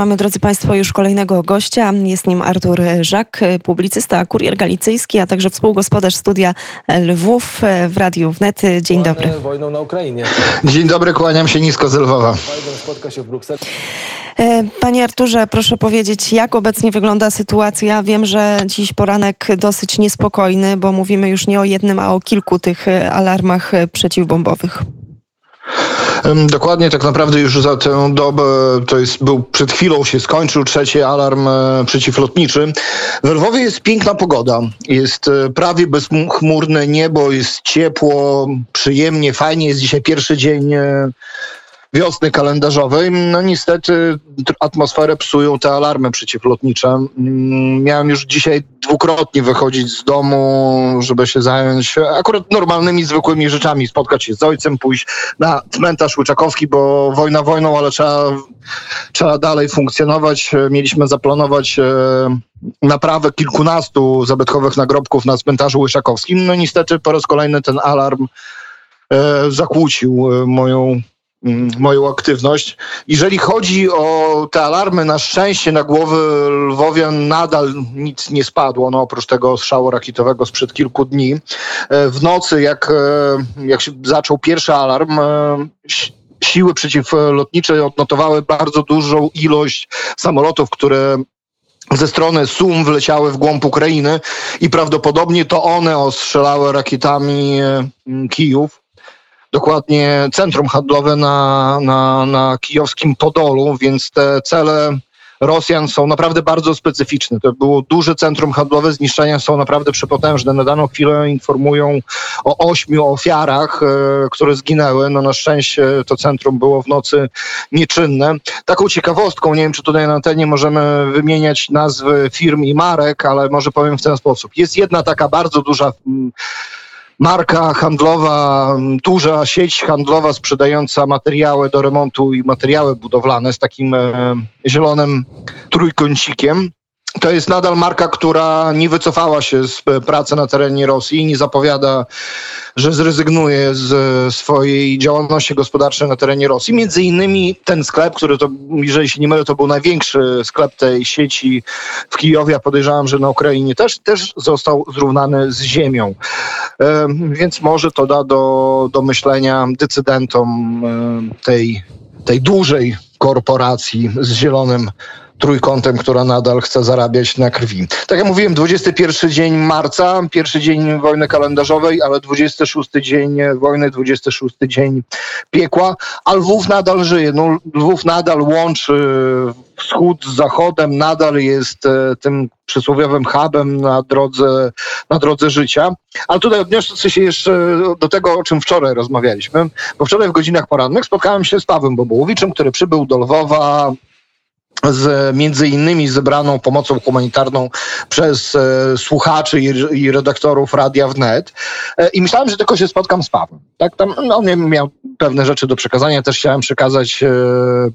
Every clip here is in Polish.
Mamy, drodzy Państwo, już kolejnego gościa. Jest nim Artur Żak, publicysta, kurier galicyjski, a także współgospodarz studia Lwów w Radiu Wnet. Dzień dobry. Wojną na Ukrainie. Dzień dobry, kłaniam się nisko z Lwowa. Spotka się w Brukseli. E, Panie Arturze, proszę powiedzieć, jak obecnie wygląda sytuacja? Wiem, że dziś poranek dosyć niespokojny, bo mówimy już nie o jednym, a o kilku tych alarmach przeciwbombowych. Dokładnie tak naprawdę już za tę dobę, to jest był przed chwilą się skończył trzeci alarm e, przeciwlotniczy. W Lwowie jest piękna pogoda. Jest e, prawie bezchmurne niebo, jest ciepło, przyjemnie, fajnie. Jest dzisiaj pierwszy dzień e, wiosny kalendarzowej. No niestety atmosferę psują te alarmy przeciwlotnicze. Mm, Miałem już dzisiaj dwukrotnie wychodzić z domu, żeby się zająć akurat normalnymi, zwykłymi rzeczami. Spotkać się z ojcem, pójść na cmentarz Łyczakowski, bo wojna wojną, ale trzeba, trzeba dalej funkcjonować. Mieliśmy zaplanować e, naprawę kilkunastu zabytkowych nagrobków na cmentarzu Łyczakowskim. No niestety po raz kolejny ten alarm e, zakłócił e, moją moją aktywność. Jeżeli chodzi o te alarmy, na szczęście na głowy Lwowian nadal nic nie spadło, no oprócz tego strzału rakietowego sprzed kilku dni. E, W nocy, jak, e, jak się zaczął pierwszy alarm, e, si- siły przeciwlotnicze odnotowały bardzo dużą ilość samolotów, które ze strony Sum wleciały w głąb Ukrainy i prawdopodobnie to one ostrzelały rakietami Kijów dokładnie centrum handlowe na, na, na kijowskim Podolu, więc te cele Rosjan są naprawdę bardzo specyficzne. To było duże centrum handlowe, zniszczenia są naprawdę przepotężne. Na daną chwilę informują o ośmiu ofiarach, e, które zginęły. No na szczęście to centrum było w nocy nieczynne. Taką ciekawostką, nie wiem czy tutaj na antenie możemy wymieniać nazwy firm i marek, ale może powiem w ten sposób. Jest jedna taka bardzo duża mm, marka handlowa, duża sieć handlowa sprzedająca materiały do remontu i materiały budowlane z takim e, zielonym trójkącikiem. To jest nadal marka, która nie wycofała się z e, pracy na terenie Rosji nie zapowiada, że zrezygnuje z e, swojej działalności gospodarczej na terenie Rosji. Między innymi ten sklep, który to, jeżeli się nie mylę, to był największy sklep tej sieci w Kijowie, a podejrzewam, że na Ukrainie też, też został zrównany z ziemią. Więc może to da do, do myślenia decydentom tej, tej dużej korporacji z zielonym trójkątem, która nadal chce zarabiać na krwi. Tak jak mówiłem, 21 dzień marca, pierwszy dzień wojny kalendarzowej, ale 26 dzień wojny, 26 dzień piekła, a Lwów nadal żyje. No, Lwów nadal łączy wschód z zachodem, nadal jest e, tym przysłowiowym hubem na drodze, na drodze życia. Ale tutaj odniosę się jeszcze do tego, o czym wczoraj rozmawialiśmy, bo wczoraj w godzinach porannych spotkałem się z Pawłem Bobułowiczem, który przybył do Lwowa z między innymi zebraną pomocą humanitarną przez e, słuchaczy i, i redaktorów Radia Wnet. E, I myślałem, że tylko się spotkam z Pawłem. Tak, tam, no, on miał pewne rzeczy do przekazania. Też chciałem przekazać e,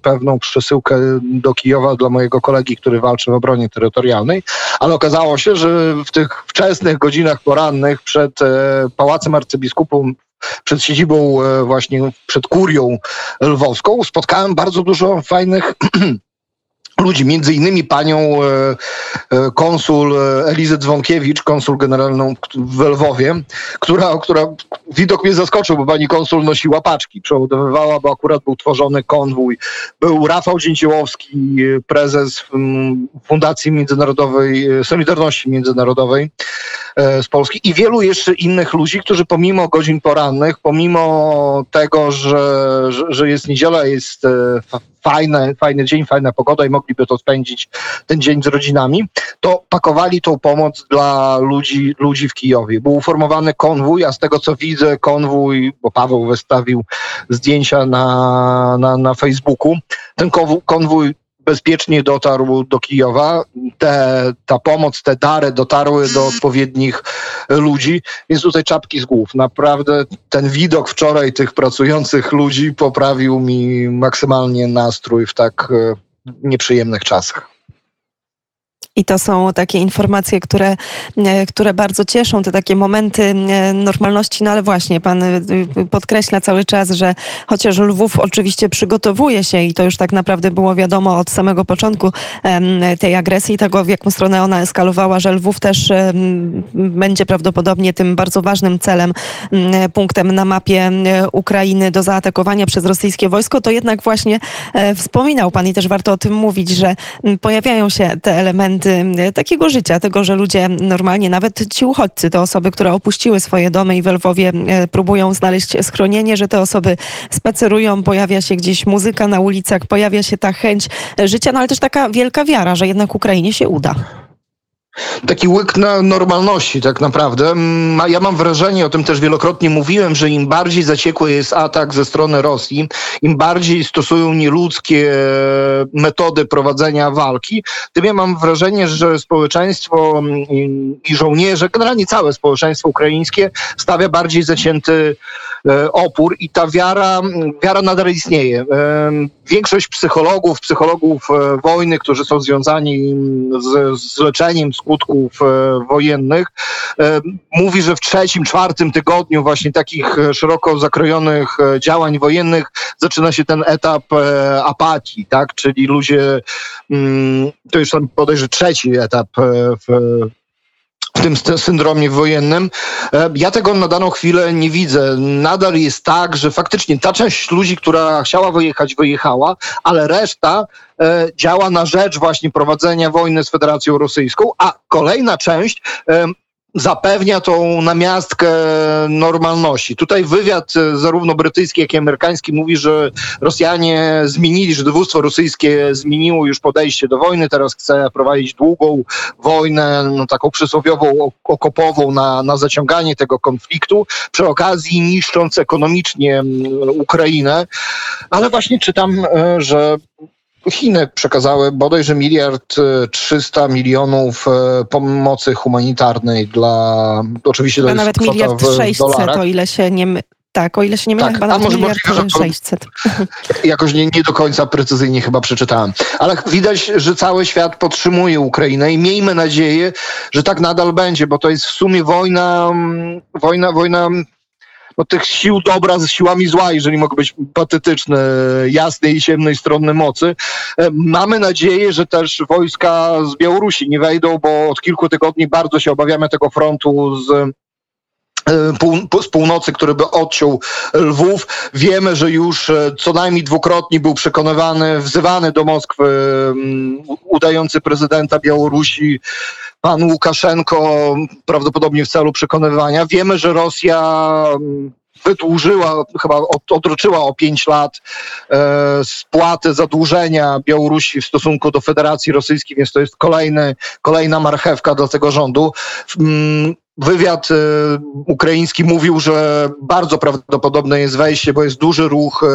pewną przesyłkę do Kijowa dla mojego kolegi, który walczy w obronie terytorialnej. Ale okazało się, że w tych wczesnych godzinach porannych przed e, Pałacem Arcybiskupów przed siedzibą e, właśnie, przed kurią lwowską spotkałem bardzo dużo fajnych ludzi, między innymi panią e, e, konsul e, Elizę Dzwonkiewicz, konsul generalną w Lwowie, która, która widok mnie zaskoczył, bo pani konsul nosiła paczki, przeładowywała, bo akurat był tworzony konwój. Był Rafał Dzięciołowski, prezes mm, Fundacji Międzynarodowej, Solidarności Międzynarodowej z Polski i wielu jeszcze innych ludzi, którzy pomimo godzin porannych, pomimo tego, że, że, że jest niedziela, jest fa- fajne, fajny dzień, fajna pogoda i mogliby to spędzić ten dzień z rodzinami, to pakowali tą pomoc dla ludzi, ludzi w Kijowie. Był uformowany konwój, a z tego co widzę, konwój, bo Paweł wystawił zdjęcia na, na, na Facebooku, ten konwój bezpiecznie dotarł do Kijowa. Te, ta pomoc, te dary dotarły do odpowiednich ludzi, więc tutaj czapki z głów. Naprawdę ten widok wczoraj tych pracujących ludzi poprawił mi maksymalnie nastrój w tak e, nieprzyjemnych czasach. I to są takie informacje, które, e, które bardzo cieszą, te takie momenty e, normalności, no ale właśnie pan e, podkreśla cały czas, że chociaż Lwów oczywiście przygotowuje się i to już tak naprawdę było wiadomo od samego początku tej agresji, tego w jaką stronę ona eskalowała, że Lwów też będzie prawdopodobnie tym bardzo ważnym celem, punktem na mapie Ukrainy do zaatakowania przez rosyjskie wojsko, to jednak właśnie wspominał pan i też warto o tym mówić, że pojawiają się te elementy Y, takiego życia, tego, że ludzie normalnie, nawet ci uchodźcy, te osoby, które opuściły swoje domy i w Lwowie y, próbują znaleźć schronienie, że te osoby spacerują, pojawia się gdzieś muzyka na ulicach, pojawia się ta chęć życia, no ale też taka wielka wiara, że jednak Ukrainie się uda taki łyk na normalności tak naprawdę. Mm, ja mam wrażenie, o tym też wielokrotnie mówiłem, że im bardziej zaciekły jest atak ze strony Rosji, im bardziej stosują nieludzkie metody prowadzenia walki, tym ja mam wrażenie, że społeczeństwo mm, i żołnierze, generalnie całe społeczeństwo ukraińskie stawia bardziej zacięty opór i ta wiara, wiara nadal istnieje. Większość psychologów, psychologów e, wojny, którzy są związani z, z leczeniem, skutków e, wojennych. E, mówi, że w trzecim, czwartym tygodniu właśnie takich e, szeroko zakrojonych działań wojennych zaczyna się ten etap apatii, tak? Czyli ludzie, mm, to już tam podejrzewam trzeci etap w tym syndromie wojennym. Ja tego na daną chwilę nie widzę. Nadal jest tak, że faktycznie ta część ludzi, która chciała wyjechać, wyjechała, ale reszta E, działa na rzecz właśnie prowadzenia wojny z Federacją Rosyjską, a kolejna część zapewnia tą namiastkę normalności. Tutaj wywiad e, zarówno brytyjski, jak i amerykański mówi, że Rosjanie zmienili, że dowództwo rosyjskie zmieniło już podejście do wojny, teraz chce prowadzić długą wojnę, no, taką przysłowiową, okopową na, na zaciąganie tego konfliktu, przy okazji niszcząc ekonomicznie Ukrainę. Ale właśnie czytam, e, że Chiny przekazały bodajże miliard e, trzysta milionów e, pomocy humanitarnej dla, oczywiście to jest nawet miliard sześćset, o ile się nie tak, o ile się nie mylę, tak, chyba nawet miliard sześćset. Jakoś nie, nie do końca precyzyjnie chyba przeczytałem. Ale widać, że cały świat podtrzymuje Ukrainę i miejmy nadzieję, że tak nadal będzie, bo to jest w sumie wojna, mm, wojna, wojna no, tych sił dobra z siłami zła, jeżeli mogę być patetyczny, jasnej i ciemnej strony mocy. E, mamy nadzieję, że też wojska z Białorusi nie wejdą, bo od kilku tygodni bardzo się obawiamy tego frontu z e, z północy, który by odciął Lwów. Wiemy, że już e, co najmniej dwukrotnie był przekonywany, wzywany do Moskwy udający prezydenta Białorusi pan Łukaszenko prawdopodobnie w celu przekonywania. Wiemy, że Rosja mm, wydłużyła, chyba odroczyła o pięć lat e, spłatę zadłużenia Białorusi w stosunku do Federacji Rosyjskiej, więc to jest kolejny, kolejna marchewka dla tego rządu. Mm, Wywiad y, ukraiński mówił, że bardzo prawdopodobne jest wejście, bo jest duży ruch y,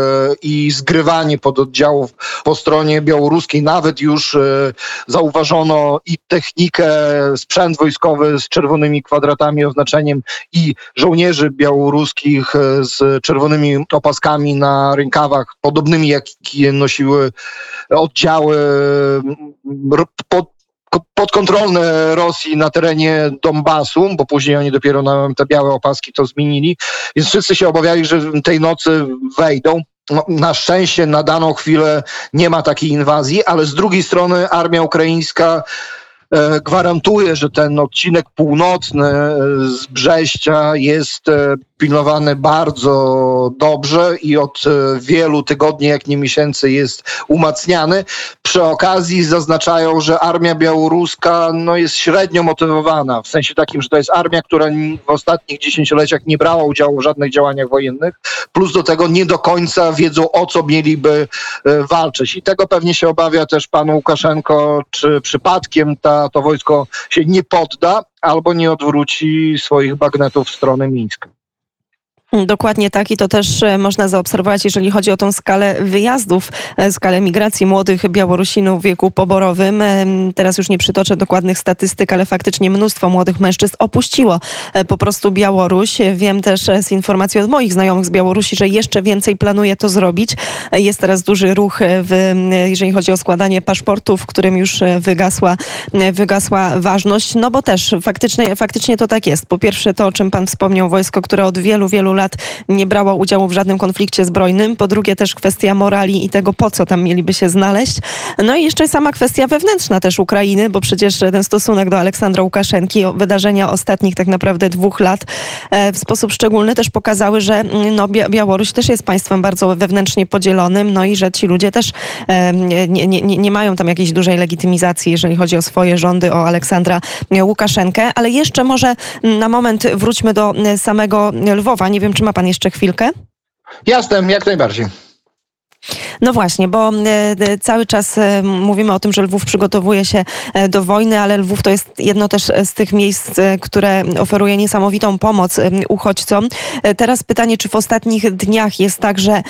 i zgrywanie pododdziałów po stronie białoruskiej. Nawet już y, zauważono i technikę, sprzęt wojskowy z czerwonymi kwadratami oznaczeniem i żołnierzy białoruskich z czerwonymi opaskami na rękawach, podobnymi jak nosiły oddziały pod podkontrolne Rosji na terenie Donbasu, bo później oni dopiero na te białe opaski to zmienili, więc wszyscy się obawiali, że tej nocy wejdą. No, na szczęście na daną chwilę nie ma takiej inwazji, ale z drugiej strony armia ukraińska e, gwarantuje, że ten odcinek północny e, z Brześcia jest e, pilnowany bardzo dobrze i od e, wielu tygodni, jak nie miesięcy jest umacniany. Przy okazji zaznaczają, że armia białoruska no, jest średnio motywowana, w sensie takim, że to jest armia, która w ostatnich dziesięcioleciach nie brała udziału w żadnych działaniach wojennych, plus do tego nie do końca wiedzą, o co mieliby e, walczyć. I tego pewnie się obawia też pan Łukaszenko, czy przypadkiem ta, to wojsko się nie podda albo nie odwróci swoich bagnetów w stronę Mińska. Dokładnie tak i to też e, można zaobserwować, jeżeli chodzi o tą skalę wyjazdów, e, skalę migracji młodych Białorusinów w wieku poborowym. E, teraz już nie przytoczę dokładnych statystyk, ale faktycznie mnóstwo młodych mężczyzn opuściło po prostu Białoruś. Wiem też z informacji od moich znajomych z Białorusi, że jeszcze więcej planuje to zrobić. Jest teraz duży ruch, w, jeżeli chodzi o składanie paszportów, którym już wygasła, wygasła ważność, no bo też faktycznie, faktycznie to tak jest. Po pierwsze to, o czym pan wspomniał, wojsko, które od wielu, wielu lat lat nie brała udziału w żadnym konflikcie zbrojnym. Po drugie też kwestia morali i tego, po co tam mieliby się znaleźć. No i jeszcze sama kwestia wewnętrzna też Ukrainy, bo przecież ten stosunek do Aleksandra Łukaszenki, wydarzenia ostatnich tak naprawdę dwóch lat e, w sposób szczególny też pokazały, że mm, no, Białoruś też jest państwem bardzo wewnętrznie podzielonym, no i że ci ludzie też nie, nie, nie, nie mają tam jakiejś dużej legitymizacji, jeżeli chodzi o swoje rządy, o Aleksandra Łukaszenkę, ale jeszcze może na moment wróćmy do samego Lwowa. Nie wiem, wiem, czy ma pan jeszcze chwilkę? Jasne, jak najbardziej. No właśnie, bo e, e, cały czas e, mówimy o tym, że Lwów przygotowuje się do wojny, ale Lwów to jest jedno też z tych miejsc, które oferuje niesamowitą pomoc uchodźcom. Teraz pytanie, czy w ostatnich dniach jest tak, że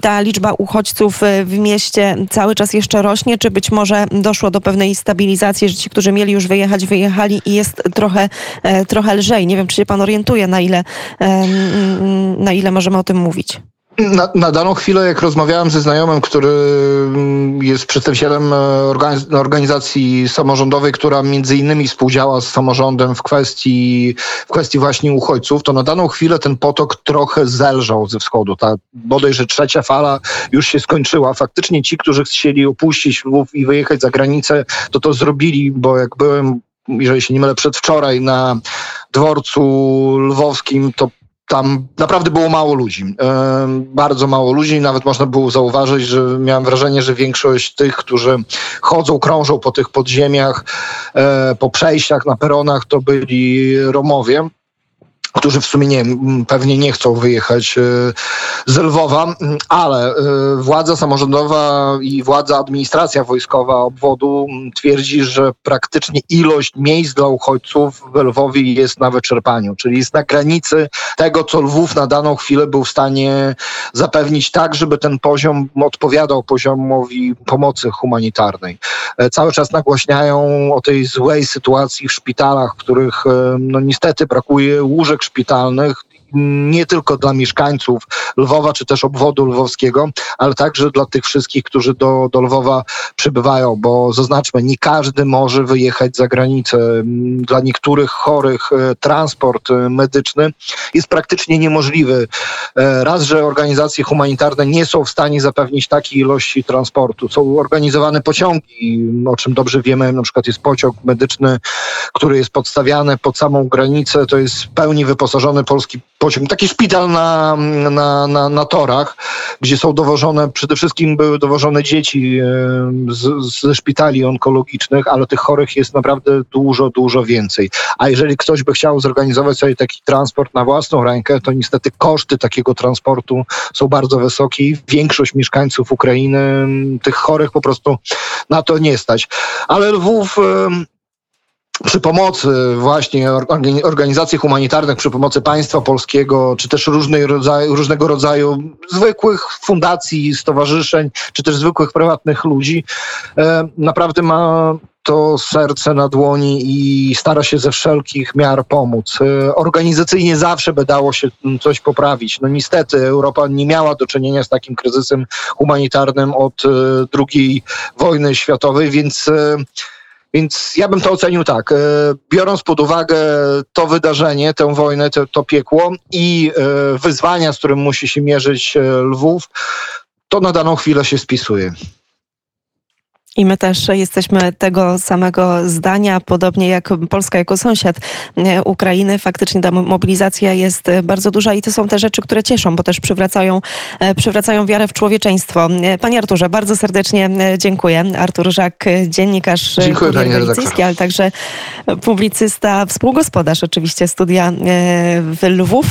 ta liczba uchodźców w mieście cały czas jeszcze rośnie, czy być może doszło do pewnej stabilizacji, że ci, którzy mieli już wyjechać, wyjechali i jest trochę, trochę lżej. Nie wiem, czy się pan orientuje, na ile, na ile możemy o tym mówić. Na, na, daną chwilę, jak rozmawiałem ze znajomym, który mm, jest przedstawicielem e, organizacji samorządowej, która między innymi współdziała z samorządem w kwestii, w kwestii właśnie uchodźców, to na daną chwilę ten potok trochę zelżał ze wschodu. Ta bodajże trzecia fala już się skończyła. Faktycznie ci, którzy chcieli opuścić Lwów i wyjechać za granicę, to to zrobili, bo jak byłem jeżeli się nie mylę, przedwczoraj na dworcu lwowskim, to tam naprawdę było mało ludzi. Bardzo mało ludzi. Nawet można było zauważyć, że miałem wrażenie, że większość tych, którzy chodzą, krążą po tych podziemiach, e, po przejściach na peronach, to byli Romowie którzy w sumie nie, pewnie nie chcą wyjechać e, z Lwowa, ale e, władza samorządowa i władza administracja wojskowa obwodu twierdzi, że praktycznie ilość miejsc dla uchodźców w Lwowie jest na wyczerpaniu, czyli jest na granicy tego, co Lwów na daną chwilę był w stanie zapewnić tak, żeby ten poziom odpowiadał poziomowi pomocy humanitarnej. E, cały czas nagłaśniają o tej złej sytuacji w szpitalach, w których no niestety brakuje łóżek szpitalnych nie tylko dla mieszkańców Lwowa czy też obwodu lwowskiego, ale także dla tych wszystkich, którzy do, do Lwowa przybywają, bo zaznaczmy, nie każdy może wyjechać za granicę. Dla niektórych chorych e, transport e, medyczny jest praktycznie niemożliwy. E, raz, że organizacje humanitarne nie są w stanie zapewnić takiej ilości transportu. Są organizowane pociągi, o czym dobrze wiemy, na przykład jest pociąg medyczny, który jest podstawiany pod samą granicę, to jest w pełni wyposażony polski pociąg, taki szpital na, na, na, na torach, gdzie są dowożone, przede wszystkim były dowożone dzieci e, z, ze szpitali onkologicznych, ale tych chorych jest naprawdę dużo, dużo więcej. A jeżeli ktoś by chciał zorganizować sobie taki transport na własną rękę, to niestety koszty takiego transportu są bardzo wysokie i większość mieszkańców Ukrainy tych chorych po prostu na to nie stać. Ale Lwów przy pomocy właśnie organizacji humanitarnych, przy pomocy państwa polskiego, czy też rodzaju, różnego rodzaju zwykłych fundacji, stowarzyszeń, czy też zwykłych prywatnych ludzi, e, naprawdę ma to serce na dłoni i stara się ze wszelkich miar pomóc. E, organizacyjnie zawsze by dało się coś poprawić. No niestety Europa nie miała do czynienia z takim kryzysem humanitarnym od e, II wojny światowej, więc więc ja bym to ocenił tak, e, biorąc pod uwagę to wydarzenie, tę wojnę, to, to piekło i e, wyzwania, z którym musi się mierzyć e, Lwów, to na daną chwilę się spisuje. I my też jesteśmy tego samego zdania, podobnie jak Polska jako sąsiad e, Ukrainy. Faktycznie ta mobilizacja jest e, bardzo duża i to są te rzeczy, które cieszą, bo też przywracają, e, przywracają wiarę w człowieczeństwo. Panie Arturze, bardzo serdecznie dziękuję. Artur Żak, dziennikarz dziękuję, ale także publicysta, współgospodarz oczywiście studia w Lwów.